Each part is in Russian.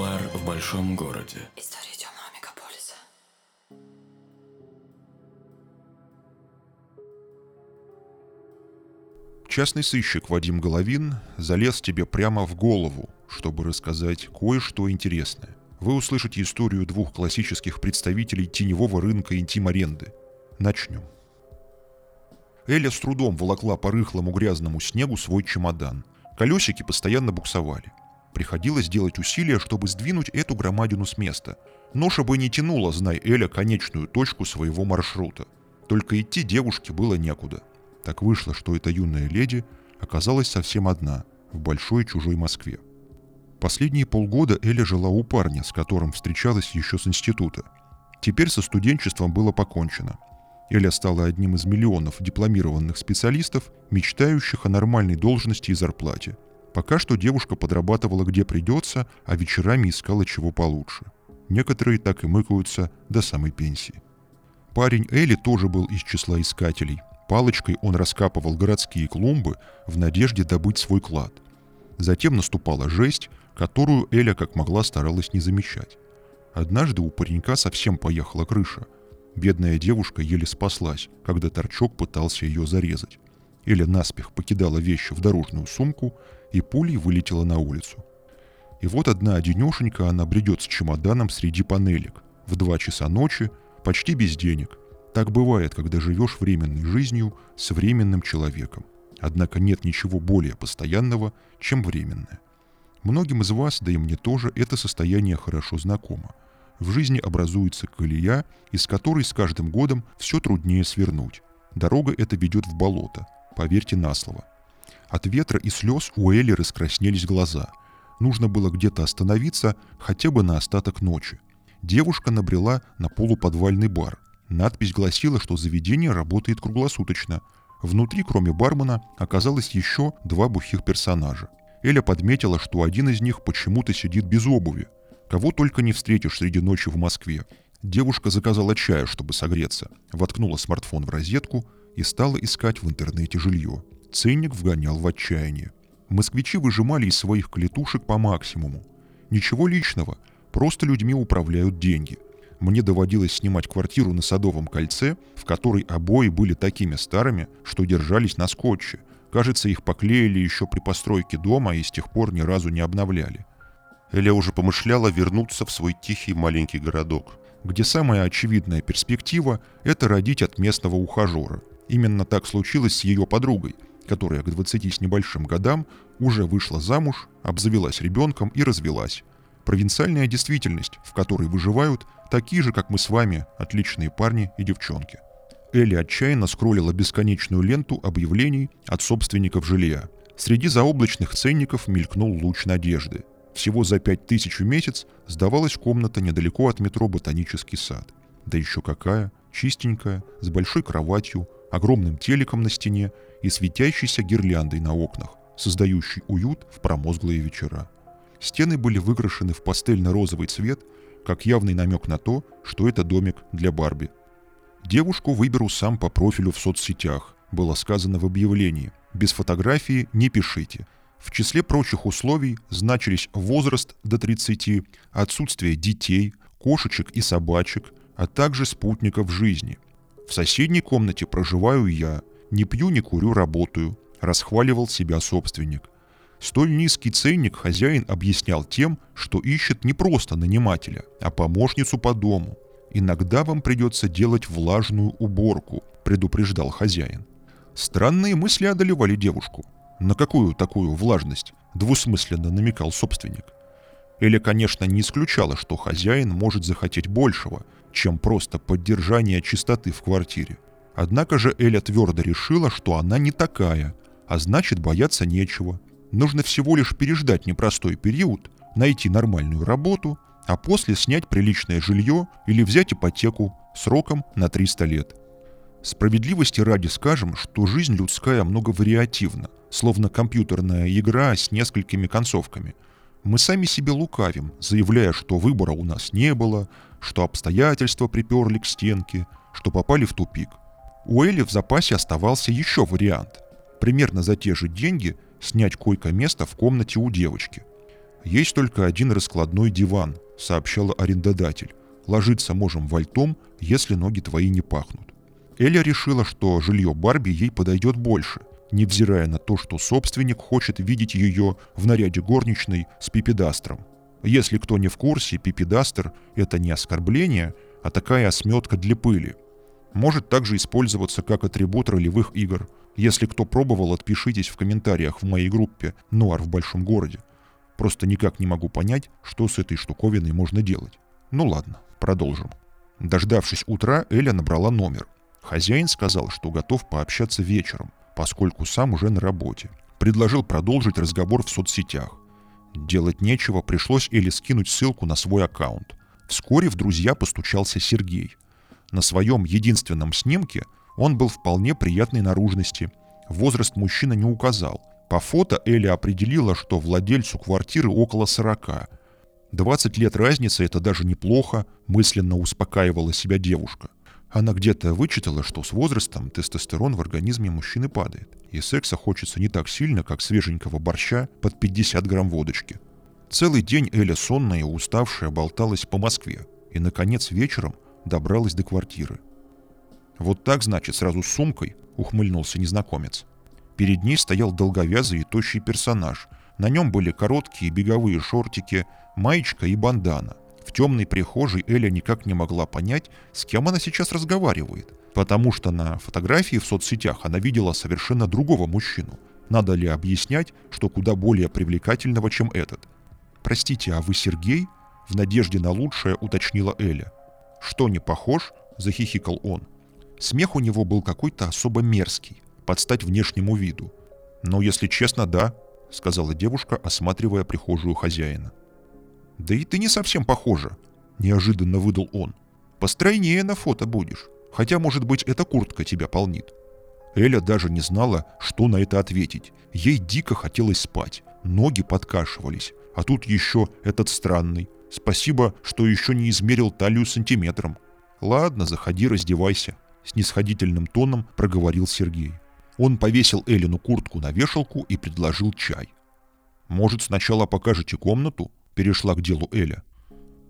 Нуар в большом городе. История темного мегаполиса. Частный сыщик Вадим Головин залез тебе прямо в голову, чтобы рассказать кое-что интересное. Вы услышите историю двух классических представителей теневого рынка интим-аренды. Начнем. Эля с трудом волокла по рыхлому грязному снегу свой чемодан. Колесики постоянно буксовали. Приходилось делать усилия, чтобы сдвинуть эту громадину с места. Ноша бы не тянула, знай Эля, конечную точку своего маршрута. Только идти девушке было некуда. Так вышло, что эта юная леди оказалась совсем одна, в большой чужой Москве. Последние полгода Эля жила у парня, с которым встречалась еще с института. Теперь со студенчеством было покончено. Эля стала одним из миллионов дипломированных специалистов, мечтающих о нормальной должности и зарплате. Пока что девушка подрабатывала где придется, а вечерами искала чего получше. Некоторые так и мыкаются до самой пенсии. Парень Эли тоже был из числа искателей. Палочкой он раскапывал городские клумбы в надежде добыть свой клад. Затем наступала жесть, которую Эля как могла старалась не замечать. Однажды у паренька совсем поехала крыша. Бедная девушка еле спаслась, когда торчок пытался ее зарезать. Эля наспех покидала вещи в дорожную сумку и пулей вылетела на улицу. И вот одна одинешенька она бредет с чемоданом среди панелек. В два часа ночи, почти без денег. Так бывает, когда живешь временной жизнью с временным человеком. Однако нет ничего более постоянного, чем временное. Многим из вас, да и мне тоже, это состояние хорошо знакомо. В жизни образуется колея, из которой с каждым годом все труднее свернуть. Дорога эта ведет в болото, поверьте на слово. От ветра и слез у Элли раскраснелись глаза. Нужно было где-то остановиться хотя бы на остаток ночи. Девушка набрела на полуподвальный бар. Надпись гласила, что заведение работает круглосуточно. Внутри, кроме бармена, оказалось еще два бухих персонажа. Эля подметила, что один из них почему-то сидит без обуви. Кого только не встретишь среди ночи в Москве. Девушка заказала чая, чтобы согреться, воткнула смартфон в розетку и стала искать в интернете жилье. Ценник вгонял в отчаяние. Москвичи выжимали из своих клетушек по максимуму. Ничего личного, просто людьми управляют деньги. Мне доводилось снимать квартиру на Садовом кольце, в которой обои были такими старыми, что держались на скотче. Кажется, их поклеили еще при постройке дома и с тех пор ни разу не обновляли. Эля уже помышляла вернуться в свой тихий маленький городок, где самая очевидная перспектива – это родить от местного ухажера. Именно так случилось с ее подругой – которая к 20 с небольшим годам уже вышла замуж, обзавелась ребенком и развелась. Провинциальная действительность, в которой выживают такие же, как мы с вами, отличные парни и девчонки. Элли отчаянно скроллила бесконечную ленту объявлений от собственников жилья. Среди заоблачных ценников мелькнул луч надежды. Всего за пять тысяч в месяц сдавалась комната недалеко от метро «Ботанический сад». Да еще какая, чистенькая, с большой кроватью, огромным телеком на стене и светящейся гирляндой на окнах, создающей уют в промозглые вечера. Стены были выкрашены в пастельно-розовый цвет, как явный намек на то, что это домик для Барби. «Девушку выберу сам по профилю в соцсетях», было сказано в объявлении. «Без фотографии не пишите». В числе прочих условий значились возраст до 30, отсутствие детей, кошечек и собачек, а также спутников жизни. В соседней комнате проживаю я, не пью, не курю, работаю, расхваливал себя собственник. Столь низкий ценник хозяин объяснял тем, что ищет не просто нанимателя, а помощницу по дому. Иногда вам придется делать влажную уборку, предупреждал хозяин. Странные мысли одолевали девушку. На какую такую влажность? Двусмысленно намекал собственник. Эля, конечно, не исключала, что хозяин может захотеть большего, чем просто поддержание чистоты в квартире. Однако же Эля твердо решила, что она не такая, а значит бояться нечего. Нужно всего лишь переждать непростой период, найти нормальную работу, а после снять приличное жилье или взять ипотеку сроком на 300 лет. Справедливости ради скажем, что жизнь людская многовариативна, словно компьютерная игра с несколькими концовками. Мы сами себе лукавим, заявляя, что выбора у нас не было, что обстоятельства приперли к стенке, что попали в тупик. У Элли в запасе оставался еще вариант. Примерно за те же деньги снять койко-место в комнате у девочки. Есть только один раскладной диван, сообщала арендодатель. Ложиться можем вальтом, если ноги твои не пахнут. Эля решила, что жилье Барби ей подойдет больше, невзирая на то, что собственник хочет видеть ее в наряде горничной с пипедастром. Если кто не в курсе, пипедастер – это не оскорбление, а такая осметка для пыли. Может также использоваться как атрибут ролевых игр. Если кто пробовал, отпишитесь в комментариях в моей группе «Нуар в большом городе». Просто никак не могу понять, что с этой штуковиной можно делать. Ну ладно, продолжим. Дождавшись утра, Эля набрала номер. Хозяин сказал, что готов пообщаться вечером, поскольку сам уже на работе. Предложил продолжить разговор в соцсетях. Делать нечего, пришлось Эле скинуть ссылку на свой аккаунт. Вскоре в друзья постучался Сергей. На своем единственном снимке он был вполне приятной наружности. Возраст мужчина не указал. По фото Эля определила, что владельцу квартиры около 40. 20 лет разницы – это даже неплохо, мысленно успокаивала себя девушка. Она где-то вычитала, что с возрастом тестостерон в организме мужчины падает, и секса хочется не так сильно, как свеженького борща под 50 грамм водочки. Целый день Эля сонная и уставшая болталась по Москве, и, наконец, вечером добралась до квартиры. «Вот так, значит, сразу с сумкой?» — ухмыльнулся незнакомец. Перед ней стоял долговязый и тощий персонаж. На нем были короткие беговые шортики, маечка и бандана. В темной прихожей Эля никак не могла понять, с кем она сейчас разговаривает, потому что на фотографии в соцсетях она видела совершенно другого мужчину. Надо ли объяснять, что куда более привлекательного, чем этот? «Простите, а вы Сергей?» В надежде на лучшее уточнила Эля. «Что, не похож?» – захихикал он. Смех у него был какой-то особо мерзкий, под стать внешнему виду. «Ну, если честно, да», — сказала девушка, осматривая прихожую хозяина. «Да и ты не совсем похожа», — неожиданно выдал он. «Постройнее на фото будешь. Хотя, может быть, эта куртка тебя полнит». Эля даже не знала, что на это ответить. Ей дико хотелось спать. Ноги подкашивались. А тут еще этот странный. Спасибо, что еще не измерил талию сантиметром. «Ладно, заходи, раздевайся», — снисходительным тоном проговорил Сергей. Он повесил Элину куртку на вешалку и предложил чай. «Может, сначала покажете комнату?» перешла к делу Эля.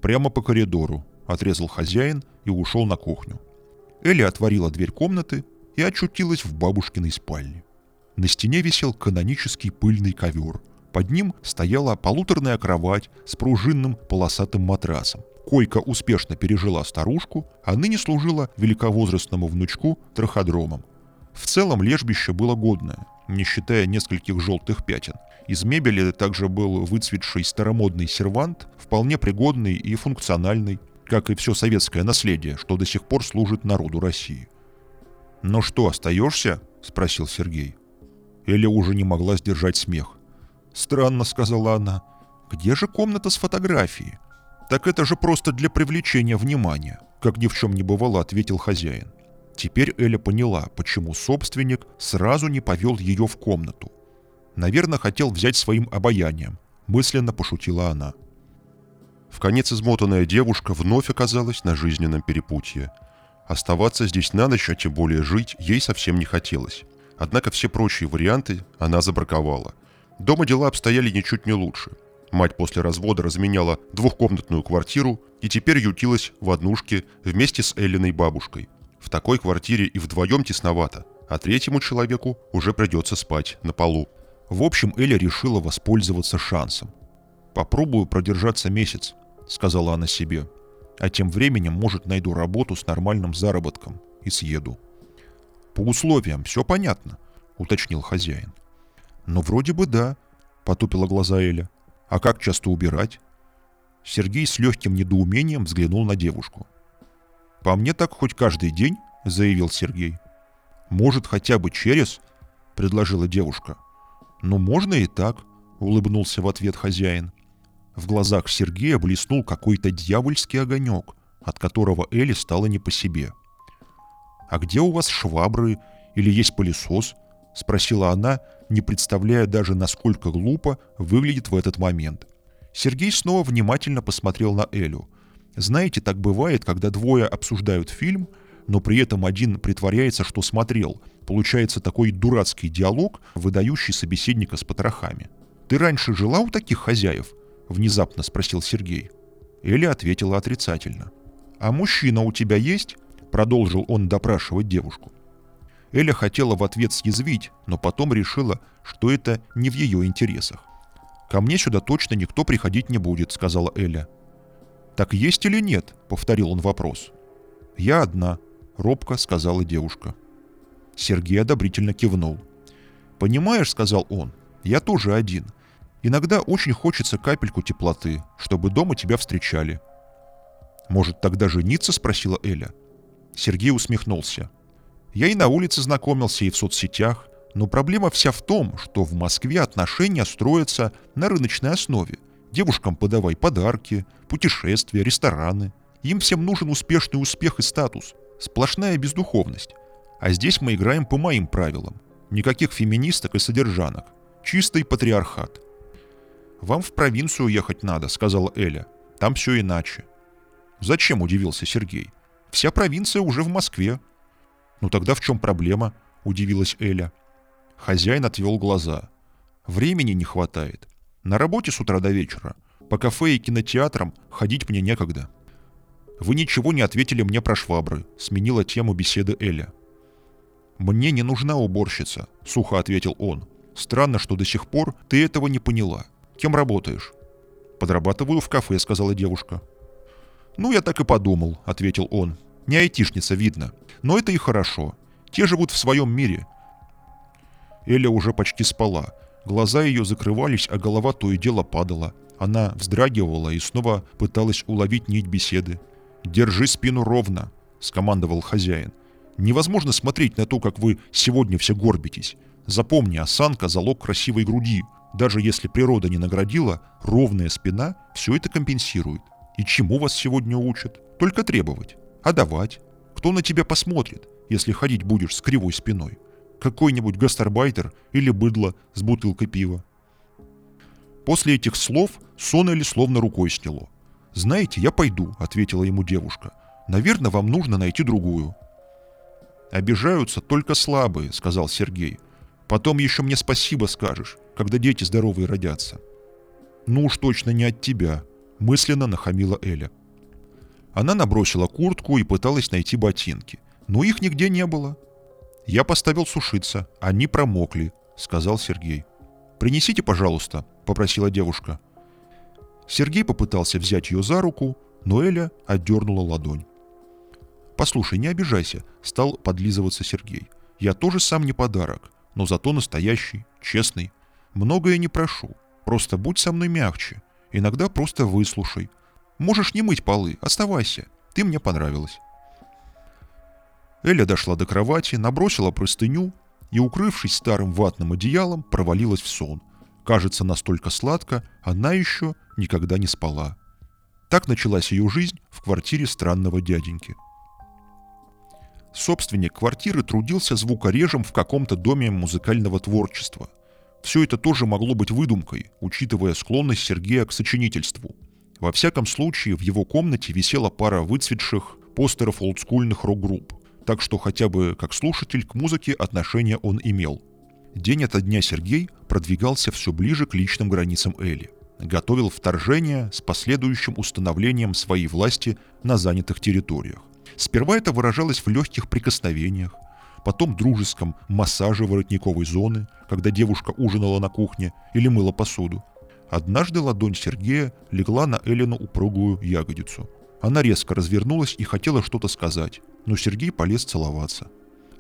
«Прямо по коридору», — отрезал хозяин и ушел на кухню. Эля отворила дверь комнаты и очутилась в бабушкиной спальне. На стене висел канонический пыльный ковер. Под ним стояла полуторная кровать с пружинным полосатым матрасом. Койка успешно пережила старушку, а ныне служила великовозрастному внучку траходромом. В целом лежбище было годное, не считая нескольких желтых пятен. Из мебели также был выцветший старомодный сервант, вполне пригодный и функциональный, как и все советское наследие, что до сих пор служит народу России. «Ну что, остаешься?» – спросил Сергей. Эля уже не могла сдержать смех. «Странно», — сказала она. «Где же комната с фотографией?» «Так это же просто для привлечения внимания», — как ни в чем не бывало, ответил хозяин. Теперь Эля поняла, почему собственник сразу не повел ее в комнату. Наверное, хотел взять своим обаянием, мысленно пошутила она. В конец измотанная девушка вновь оказалась на жизненном перепутье. Оставаться здесь на ночь, а тем более жить, ей совсем не хотелось. Однако все прочие варианты она забраковала. Дома дела обстояли ничуть не лучше. Мать после развода разменяла двухкомнатную квартиру и теперь ютилась в однушке вместе с Эллиной бабушкой – в такой квартире и вдвоем тесновато, а третьему человеку уже придется спать на полу. В общем, Эля решила воспользоваться шансом. «Попробую продержаться месяц», — сказала она себе. «А тем временем, может, найду работу с нормальным заработком и съеду». «По условиям все понятно», — уточнил хозяин. «Ну, вроде бы да», — потупила глаза Эля. «А как часто убирать?» Сергей с легким недоумением взглянул на девушку. «По мне так хоть каждый день», — заявил Сергей. «Может, хотя бы через?» — предложила девушка. «Ну, можно и так», — улыбнулся в ответ хозяин. В глазах Сергея блеснул какой-то дьявольский огонек, от которого Элли стало не по себе. «А где у вас швабры или есть пылесос?» — спросила она, не представляя даже, насколько глупо выглядит в этот момент. Сергей снова внимательно посмотрел на Элю — знаете, так бывает, когда двое обсуждают фильм, но при этом один притворяется, что смотрел. Получается такой дурацкий диалог, выдающий собеседника с потрохами. «Ты раньше жила у таких хозяев?» внезапно спросил Сергей. Эля ответила отрицательно. «А мужчина у тебя есть?» — продолжил он допрашивать девушку. Эля хотела в ответ съязвить, но потом решила, что это не в ее интересах. «Ко мне сюда точно никто приходить не будет», — сказала Эля. «Так есть или нет?» — повторил он вопрос. «Я одна», — робко сказала девушка. Сергей одобрительно кивнул. «Понимаешь», — сказал он, — «я тоже один. Иногда очень хочется капельку теплоты, чтобы дома тебя встречали». «Может, тогда жениться?» — спросила Эля. Сергей усмехнулся. «Я и на улице знакомился, и в соцсетях. Но проблема вся в том, что в Москве отношения строятся на рыночной основе. Девушкам подавай подарки, путешествия, рестораны. Им всем нужен успешный успех и статус. Сплошная бездуховность. А здесь мы играем по моим правилам. Никаких феминисток и содержанок. Чистый патриархат. «Вам в провинцию ехать надо», — сказала Эля. «Там все иначе». «Зачем?» — удивился Сергей. «Вся провинция уже в Москве». «Ну тогда в чем проблема?» — удивилась Эля. Хозяин отвел глаза. «Времени не хватает. На работе с утра до вечера. По кафе и кинотеатрам ходить мне некогда». «Вы ничего не ответили мне про швабры», — сменила тему беседы Эля. «Мне не нужна уборщица», — сухо ответил он. «Странно, что до сих пор ты этого не поняла. Кем работаешь?» «Подрабатываю в кафе», — сказала девушка. «Ну, я так и подумал», — ответил он. «Не айтишница, видно. Но это и хорошо. Те живут в своем мире. Эля уже почти спала. Глаза ее закрывались, а голова то и дело падала. Она вздрагивала и снова пыталась уловить нить беседы. «Держи спину ровно», — скомандовал хозяин. «Невозможно смотреть на то, как вы сегодня все горбитесь. Запомни, осанка — залог красивой груди. Даже если природа не наградила, ровная спина все это компенсирует. И чему вас сегодня учат? Только требовать. А давать? Кто на тебя посмотрит, если ходить будешь с кривой спиной? какой-нибудь гастарбайтер или быдло с бутылкой пива. После этих слов сон Эли словно рукой сняло. «Знаете, я пойду», — ответила ему девушка. «Наверное, вам нужно найти другую». «Обижаются только слабые», — сказал Сергей. «Потом еще мне спасибо скажешь, когда дети здоровые родятся». «Ну уж точно не от тебя», — мысленно нахамила Эля. Она набросила куртку и пыталась найти ботинки, но их нигде не было. «Я поставил сушиться. Они промокли», — сказал Сергей. «Принесите, пожалуйста», — попросила девушка. Сергей попытался взять ее за руку, но Эля отдернула ладонь. «Послушай, не обижайся», — стал подлизываться Сергей. «Я тоже сам не подарок, но зато настоящий, честный. Многое не прошу. Просто будь со мной мягче. Иногда просто выслушай. Можешь не мыть полы, оставайся. Ты мне понравилась». Эля дошла до кровати, набросила простыню и, укрывшись старым ватным одеялом, провалилась в сон. Кажется, настолько сладко она еще никогда не спала. Так началась ее жизнь в квартире странного дяденьки. Собственник квартиры трудился звукорежем в каком-то доме музыкального творчества. Все это тоже могло быть выдумкой, учитывая склонность Сергея к сочинительству. Во всяком случае, в его комнате висела пара выцветших постеров олдскульных рок-групп так что хотя бы как слушатель к музыке отношение он имел. День ото дня Сергей продвигался все ближе к личным границам Эли. Готовил вторжение с последующим установлением своей власти на занятых территориях. Сперва это выражалось в легких прикосновениях, потом дружеском массаже воротниковой зоны, когда девушка ужинала на кухне или мыла посуду. Однажды ладонь Сергея легла на Элину упругую ягодицу. Она резко развернулась и хотела что-то сказать, но Сергей полез целоваться.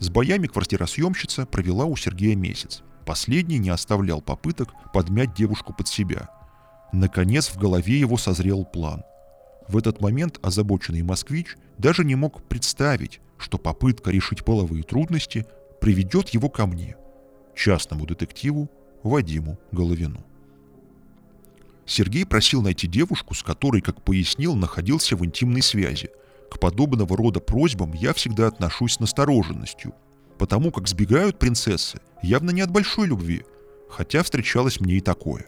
С боями квартиросъемщица провела у Сергея месяц. Последний не оставлял попыток подмять девушку под себя. Наконец в голове его созрел план. В этот момент озабоченный москвич даже не мог представить, что попытка решить половые трудности приведет его ко мне, частному детективу Вадиму Головину. Сергей просил найти девушку, с которой, как пояснил, находился в интимной связи, к подобного рода просьбам я всегда отношусь с настороженностью, потому как сбегают принцессы явно не от большой любви, хотя встречалось мне и такое.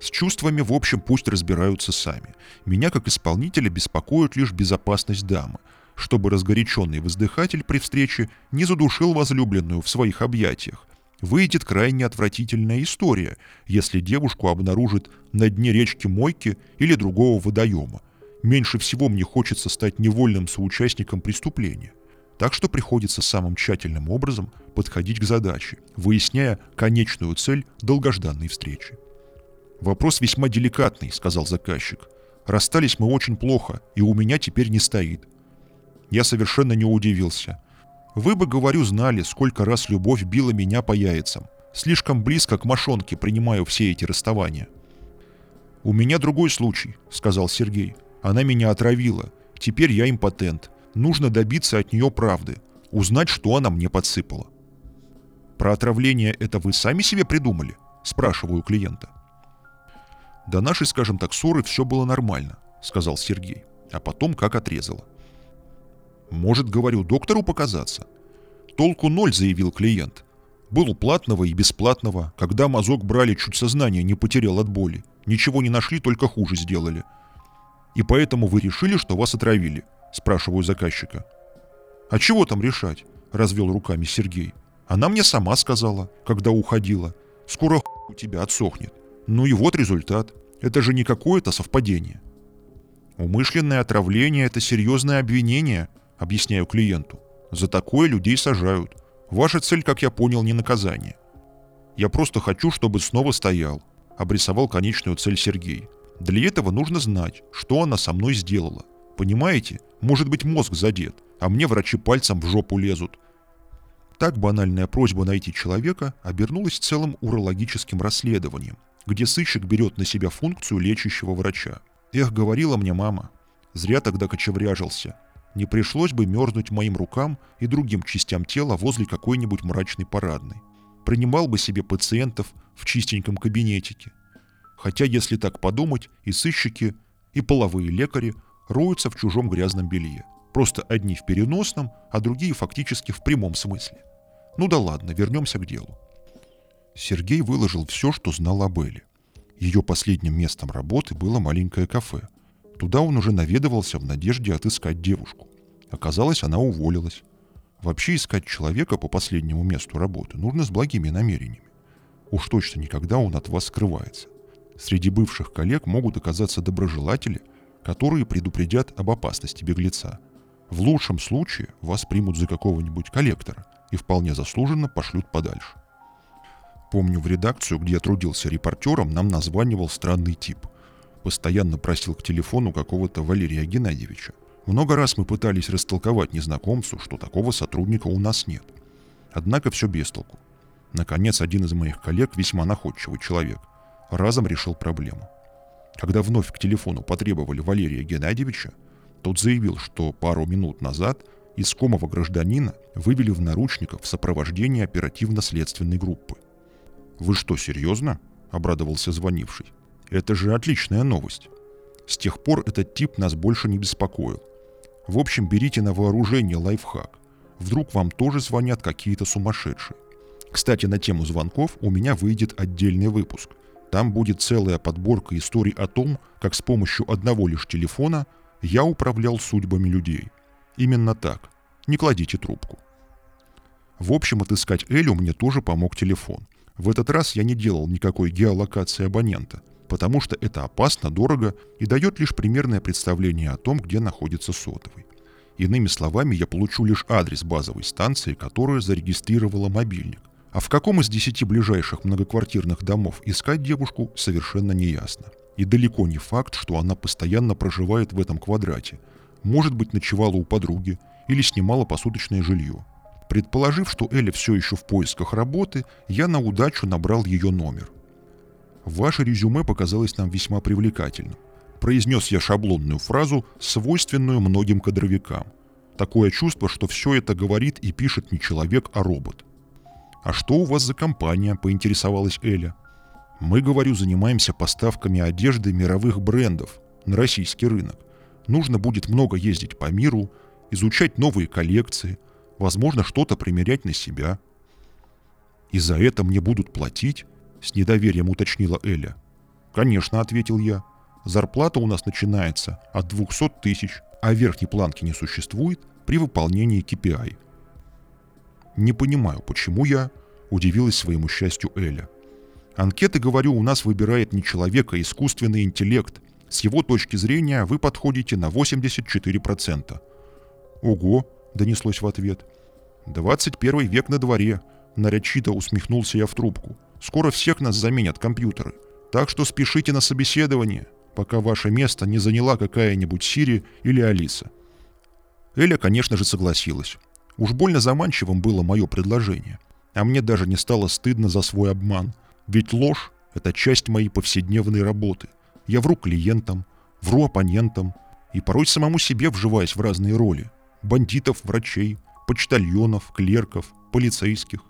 С чувствами, в общем, пусть разбираются сами. Меня, как исполнителя, беспокоит лишь безопасность дамы, чтобы разгоряченный воздыхатель при встрече не задушил возлюбленную в своих объятиях, Выйдет крайне отвратительная история, если девушку обнаружит на дне речки Мойки или другого водоема. Меньше всего мне хочется стать невольным соучастником преступления. Так что приходится самым тщательным образом подходить к задаче, выясняя конечную цель долгожданной встречи. «Вопрос весьма деликатный», — сказал заказчик. «Расстались мы очень плохо, и у меня теперь не стоит». Я совершенно не удивился. Вы бы, говорю, знали, сколько раз любовь била меня по яйцам. Слишком близко к мошонке принимаю все эти расставания. «У меня другой случай», — сказал Сергей. «Она меня отравила. Теперь я импотент. Нужно добиться от нее правды. Узнать, что она мне подсыпала». «Про отравление это вы сами себе придумали?» — спрашиваю клиента. До нашей, скажем так, ссоры все было нормально, сказал Сергей. А потом как отрезало. Может, говорю, доктору показаться? Толку ноль, заявил клиент. Был у платного и бесплатного. Когда мазок брали, чуть сознание не потерял от боли. Ничего не нашли, только хуже сделали. И поэтому вы решили, что вас отравили? Спрашиваю заказчика. А чего там решать? Развел руками Сергей. Она мне сама сказала, когда уходила. Скоро у тебя отсохнет. Ну и вот результат. Это же не какое-то совпадение. Умышленное отравление – это серьезное обвинение, объясняю клиенту. За такое людей сажают. Ваша цель, как я понял, не наказание. Я просто хочу, чтобы снова стоял, обрисовал конечную цель Сергей. Для этого нужно знать, что она со мной сделала. Понимаете? Может быть мозг задет, а мне врачи пальцем в жопу лезут. Так банальная просьба найти человека обернулась целым урологическим расследованием, где сыщик берет на себя функцию лечащего врача. Эх, говорила мне мама, зря тогда кочевряжился. Не пришлось бы мерзнуть моим рукам и другим частям тела возле какой-нибудь мрачной парадной. Принимал бы себе пациентов в чистеньком кабинетике. Хотя, если так подумать, и сыщики, и половые лекари роются в чужом грязном белье. Просто одни в переносном, а другие фактически в прямом смысле. Ну да ладно, вернемся к делу. Сергей выложил все, что знал об Элле. Ее последним местом работы было маленькое кафе. Туда он уже наведывался в надежде отыскать девушку. Оказалось, она уволилась. Вообще искать человека по последнему месту работы нужно с благими намерениями. Уж точно никогда он от вас скрывается. Среди бывших коллег могут оказаться доброжелатели, которые предупредят об опасности беглеца. В лучшем случае вас примут за какого-нибудь коллектора и вполне заслуженно пошлют подальше. Помню, в редакцию, где я трудился репортером, нам названивал странный тип. Постоянно просил к телефону какого-то Валерия Геннадьевича. Много раз мы пытались растолковать незнакомцу, что такого сотрудника у нас нет. Однако все без толку. Наконец, один из моих коллег, весьма находчивый человек, разом решил проблему. Когда вновь к телефону потребовали Валерия Геннадьевича, тот заявил, что пару минут назад искомого гражданина вывели в наручниках в сопровождении оперативно-следственной группы. «Вы что, серьезно?» – обрадовался звонивший. «Это же отличная новость. С тех пор этот тип нас больше не беспокоил. В общем, берите на вооружение лайфхак. Вдруг вам тоже звонят какие-то сумасшедшие. Кстати, на тему звонков у меня выйдет отдельный выпуск. Там будет целая подборка историй о том, как с помощью одного лишь телефона я управлял судьбами людей. Именно так. Не кладите трубку. В общем, отыскать Элю мне тоже помог телефон. В этот раз я не делал никакой геолокации абонента, потому что это опасно, дорого и дает лишь примерное представление о том, где находится сотовый. Иными словами, я получу лишь адрес базовой станции, которая зарегистрировала мобильник. А в каком из десяти ближайших многоквартирных домов искать девушку, совершенно не ясно. И далеко не факт, что она постоянно проживает в этом квадрате. Может быть, ночевала у подруги или снимала посуточное жилье. Предположив, что Эля все еще в поисках работы, я на удачу набрал ее номер. Ваше резюме показалось нам весьма привлекательным. Произнес я шаблонную фразу, свойственную многим кадровикам. Такое чувство, что все это говорит и пишет не человек, а робот. «А что у вас за компания?» – поинтересовалась Эля. «Мы, говорю, занимаемся поставками одежды мировых брендов на российский рынок. Нужно будет много ездить по миру, изучать новые коллекции, возможно, что-то примерять на себя. «И за это мне будут платить?» — с недоверием уточнила Эля. «Конечно», — ответил я. «Зарплата у нас начинается от 200 тысяч, а верхней планки не существует при выполнении KPI». «Не понимаю, почему я?» — удивилась своему счастью Эля. Анкеты, говорю, у нас выбирает не человек, а искусственный интеллект. С его точки зрения вы подходите на 84%. Ого, донеслось в ответ. 21 век на дворе. Нарочито усмехнулся я в трубку. Скоро всех нас заменят компьютеры. Так что спешите на собеседование, пока ваше место не заняла какая-нибудь Сири или Алиса. Эля, конечно же, согласилась. Уж больно заманчивым было мое предложение. А мне даже не стало стыдно за свой обман. Ведь ложь – это часть моей повседневной работы. Я вру клиентам, вру оппонентам и порой самому себе вживаясь в разные роли. Бандитов, врачей, почтальонов, клерков, полицейских.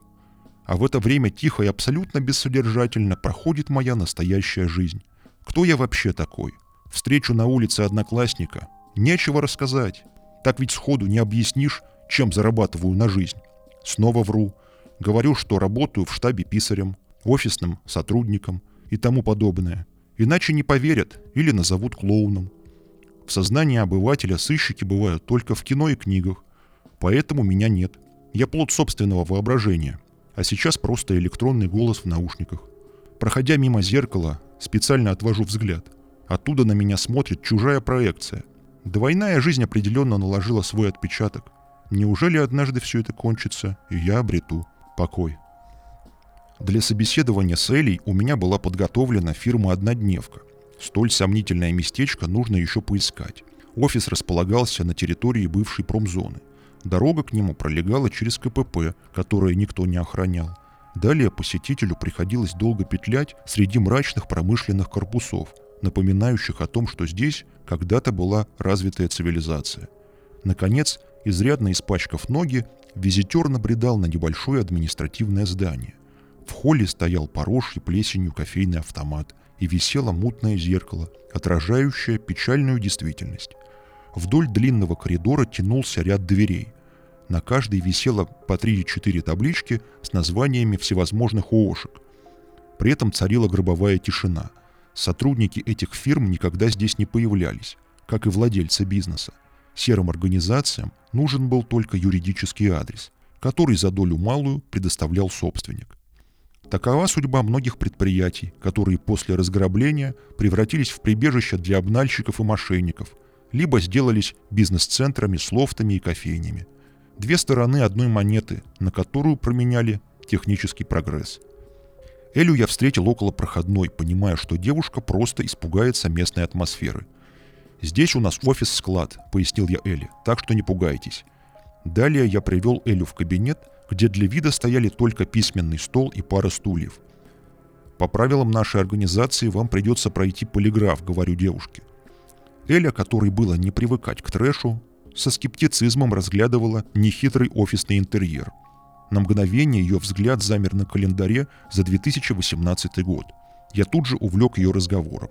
А в это время тихо и абсолютно бессодержательно проходит моя настоящая жизнь. Кто я вообще такой? Встречу на улице одноклассника. Нечего рассказать. Так ведь сходу не объяснишь, чем зарабатываю на жизнь. Снова вру. Говорю, что работаю в штабе писарем, офисным сотрудником и тому подобное. Иначе не поверят или назовут клоуном. В сознании обывателя сыщики бывают только в кино и книгах, поэтому меня нет. Я плод собственного воображения, а сейчас просто электронный голос в наушниках. Проходя мимо зеркала, специально отвожу взгляд. Оттуда на меня смотрит чужая проекция. Двойная жизнь определенно наложила свой отпечаток. Неужели однажды все это кончится, и я обрету покой? Для собеседования с Элей у меня была подготовлена фирма «Однодневка». Столь сомнительное местечко нужно еще поискать. Офис располагался на территории бывшей промзоны. Дорога к нему пролегала через КПП, которое никто не охранял. Далее посетителю приходилось долго петлять среди мрачных промышленных корпусов, напоминающих о том, что здесь когда-то была развитая цивилизация. Наконец, изрядно испачкав ноги, визитер набредал на небольшое административное здание. В холле стоял поросший плесенью кофейный автомат и висело мутное зеркало, отражающее печальную действительность. Вдоль длинного коридора тянулся ряд дверей. На каждой висело по 3-4 таблички с названиями всевозможных ООшек. При этом царила гробовая тишина. Сотрудники этих фирм никогда здесь не появлялись, как и владельцы бизнеса. Серым организациям нужен был только юридический адрес, который за долю малую предоставлял собственник. Такова судьба многих предприятий, которые после разграбления превратились в прибежище для обнальщиков и мошенников, либо сделались бизнес-центрами с лофтами и кофейнями. Две стороны одной монеты, на которую променяли технический прогресс. Элю я встретил около проходной, понимая, что девушка просто испугается местной атмосферы. «Здесь у нас офис-склад», — пояснил я Элли, — «так что не пугайтесь». Далее я привел Элю в кабинет, где для вида стояли только письменный стол и пара стульев. «По правилам нашей организации вам придется пройти полиграф», — говорю девушке. Эля, которой было не привыкать к трэшу, со скептицизмом разглядывала нехитрый офисный интерьер. На мгновение ее взгляд замер на календаре за 2018 год. Я тут же увлек ее разговором.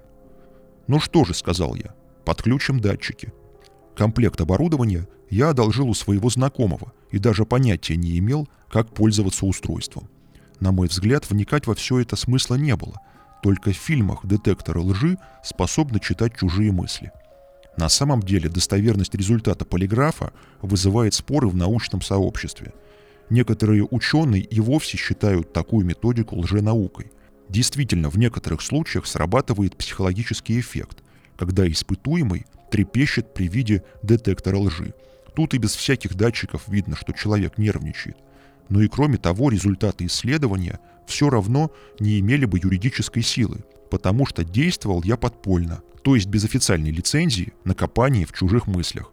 «Ну что же», — сказал я, — «подключим датчики». Комплект оборудования я одолжил у своего знакомого и даже понятия не имел, как пользоваться устройством. На мой взгляд, вникать во все это смысла не было. Только в фильмах детекторы лжи способны читать чужие мысли. На самом деле достоверность результата полиграфа вызывает споры в научном сообществе. Некоторые ученые и вовсе считают такую методику лженаукой. Действительно, в некоторых случаях срабатывает психологический эффект, когда испытуемый трепещет при виде детектора лжи. Тут и без всяких датчиков видно, что человек нервничает. Но и кроме того, результаты исследования все равно не имели бы юридической силы, потому что действовал я подпольно, то есть без официальной лицензии на копание в чужих мыслях.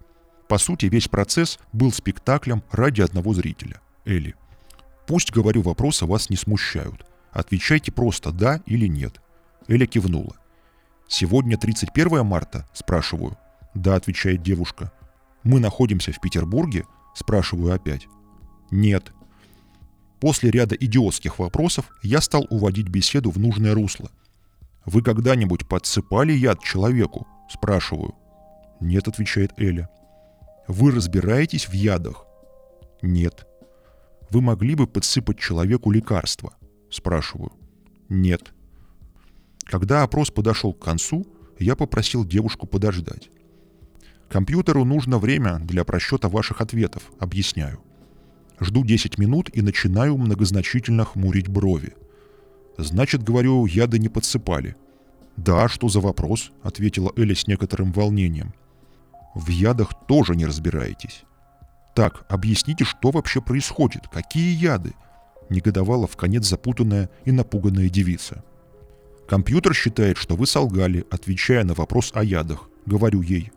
По сути, весь процесс был спектаклем ради одного зрителя – Элли. Пусть, говорю, вопросы вас не смущают. Отвечайте просто «да» или «нет». Эля кивнула. «Сегодня 31 марта?» – спрашиваю. «Да», — отвечает девушка. «Мы находимся в Петербурге?» — спрашиваю опять. «Нет». После ряда идиотских вопросов я стал уводить беседу в нужное русло. «Вы когда-нибудь подсыпали яд человеку?» — спрашиваю. «Нет», — отвечает Эля. «Вы разбираетесь в ядах?» «Нет». «Вы могли бы подсыпать человеку лекарство?» — спрашиваю. «Нет». Когда опрос подошел к концу, я попросил девушку подождать. Компьютеру нужно время для просчета ваших ответов, объясняю. Жду 10 минут и начинаю многозначительно хмурить брови. Значит, говорю, яды не подсыпали. «Да, что за вопрос?» — ответила Эля с некоторым волнением. «В ядах тоже не разбираетесь». «Так, объясните, что вообще происходит? Какие яды?» — негодовала в конец запутанная и напуганная девица. «Компьютер считает, что вы солгали, отвечая на вопрос о ядах», — говорю ей.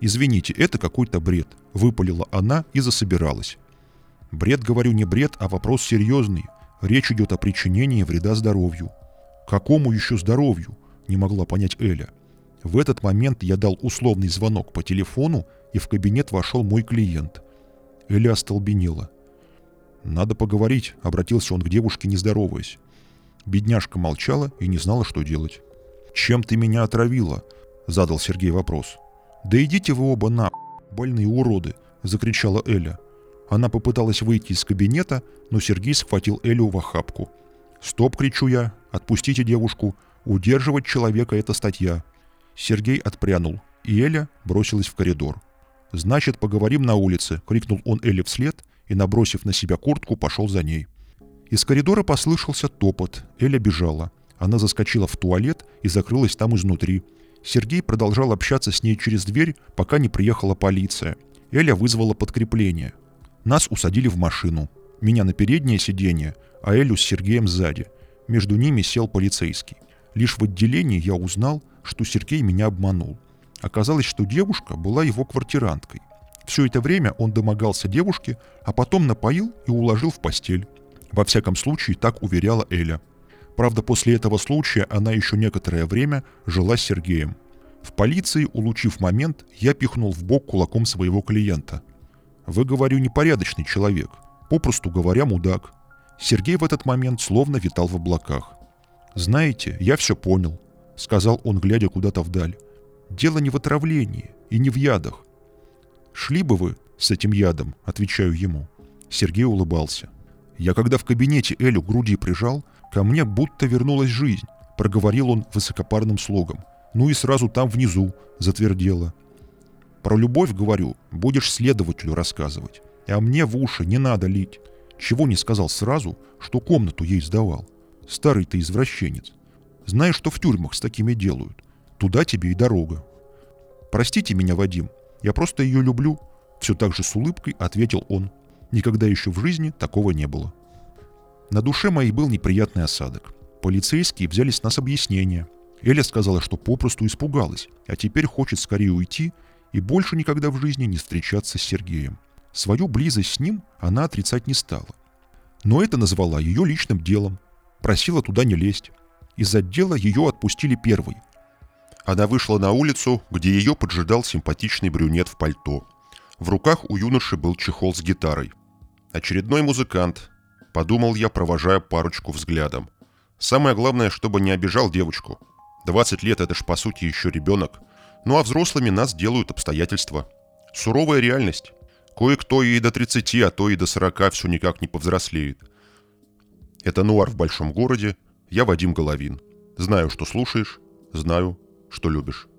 «Извините, это какой-то бред», — выпалила она и засобиралась. Бред, говорю, не бред, а вопрос серьезный. Речь идет о причинении вреда здоровью. Какому еще здоровью? Не могла понять Эля. В этот момент я дал условный звонок по телефону, и в кабинет вошел мой клиент. Эля остолбенела. «Надо поговорить», — обратился он к девушке, не здороваясь. Бедняжка молчала и не знала, что делать. «Чем ты меня отравила?» — задал Сергей вопрос. «Да идите вы оба на больные уроды!» — закричала Эля. Она попыталась выйти из кабинета, но Сергей схватил Элю в охапку. «Стоп!» — кричу я. «Отпустите девушку! Удерживать человека — это статья!» Сергей отпрянул, и Эля бросилась в коридор. «Значит, поговорим на улице!» — крикнул он Эле вслед и, набросив на себя куртку, пошел за ней. Из коридора послышался топот. Эля бежала. Она заскочила в туалет и закрылась там изнутри. Сергей продолжал общаться с ней через дверь, пока не приехала полиция. Эля вызвала подкрепление. Нас усадили в машину. Меня на переднее сиденье, а Элю с Сергеем сзади. Между ними сел полицейский. Лишь в отделении я узнал, что Сергей меня обманул. Оказалось, что девушка была его квартиранткой. Все это время он домогался девушке, а потом напоил и уложил в постель. Во всяком случае, так уверяла Эля. Правда, после этого случая она еще некоторое время жила с Сергеем. В полиции, улучив момент, я пихнул в бок кулаком своего клиента. Вы, говорю, непорядочный человек. Попросту говоря, мудак. Сергей в этот момент словно витал в облаках. «Знаете, я все понял», — сказал он, глядя куда-то вдаль. «Дело не в отравлении и не в ядах. Шли бы вы с этим ядом», — отвечаю ему. Сергей улыбался. «Я когда в кабинете Элю груди прижал, ко мне будто вернулась жизнь», — проговорил он высокопарным слогом. «Ну и сразу там внизу затвердело. Про любовь, говорю, будешь следователю рассказывать. А мне в уши не надо лить. Чего не сказал сразу, что комнату ей сдавал. Старый ты извращенец. Знаешь, что в тюрьмах с такими делают? Туда тебе и дорога. Простите меня, Вадим, я просто ее люблю. Все так же с улыбкой ответил он. Никогда еще в жизни такого не было. На душе моей был неприятный осадок. Полицейские взялись нас объяснение. Эля сказала, что попросту испугалась, а теперь хочет скорее уйти и больше никогда в жизни не встречаться с Сергеем. Свою близость с ним она отрицать не стала. Но это назвала ее личным делом. Просила туда не лезть. Из отдела ее отпустили первой. Она вышла на улицу, где ее поджидал симпатичный брюнет в пальто. В руках у юноши был чехол с гитарой. «Очередной музыкант», — подумал я, провожая парочку взглядом. «Самое главное, чтобы не обижал девочку. 20 лет — это ж по сути еще ребенок. Ну а взрослыми нас делают обстоятельства. Суровая реальность. Кое-кто и до 30, а то и до 40 все никак не повзрослеет. Это «Нуар в большом городе». Я Вадим Головин. Знаю, что слушаешь, знаю, что любишь.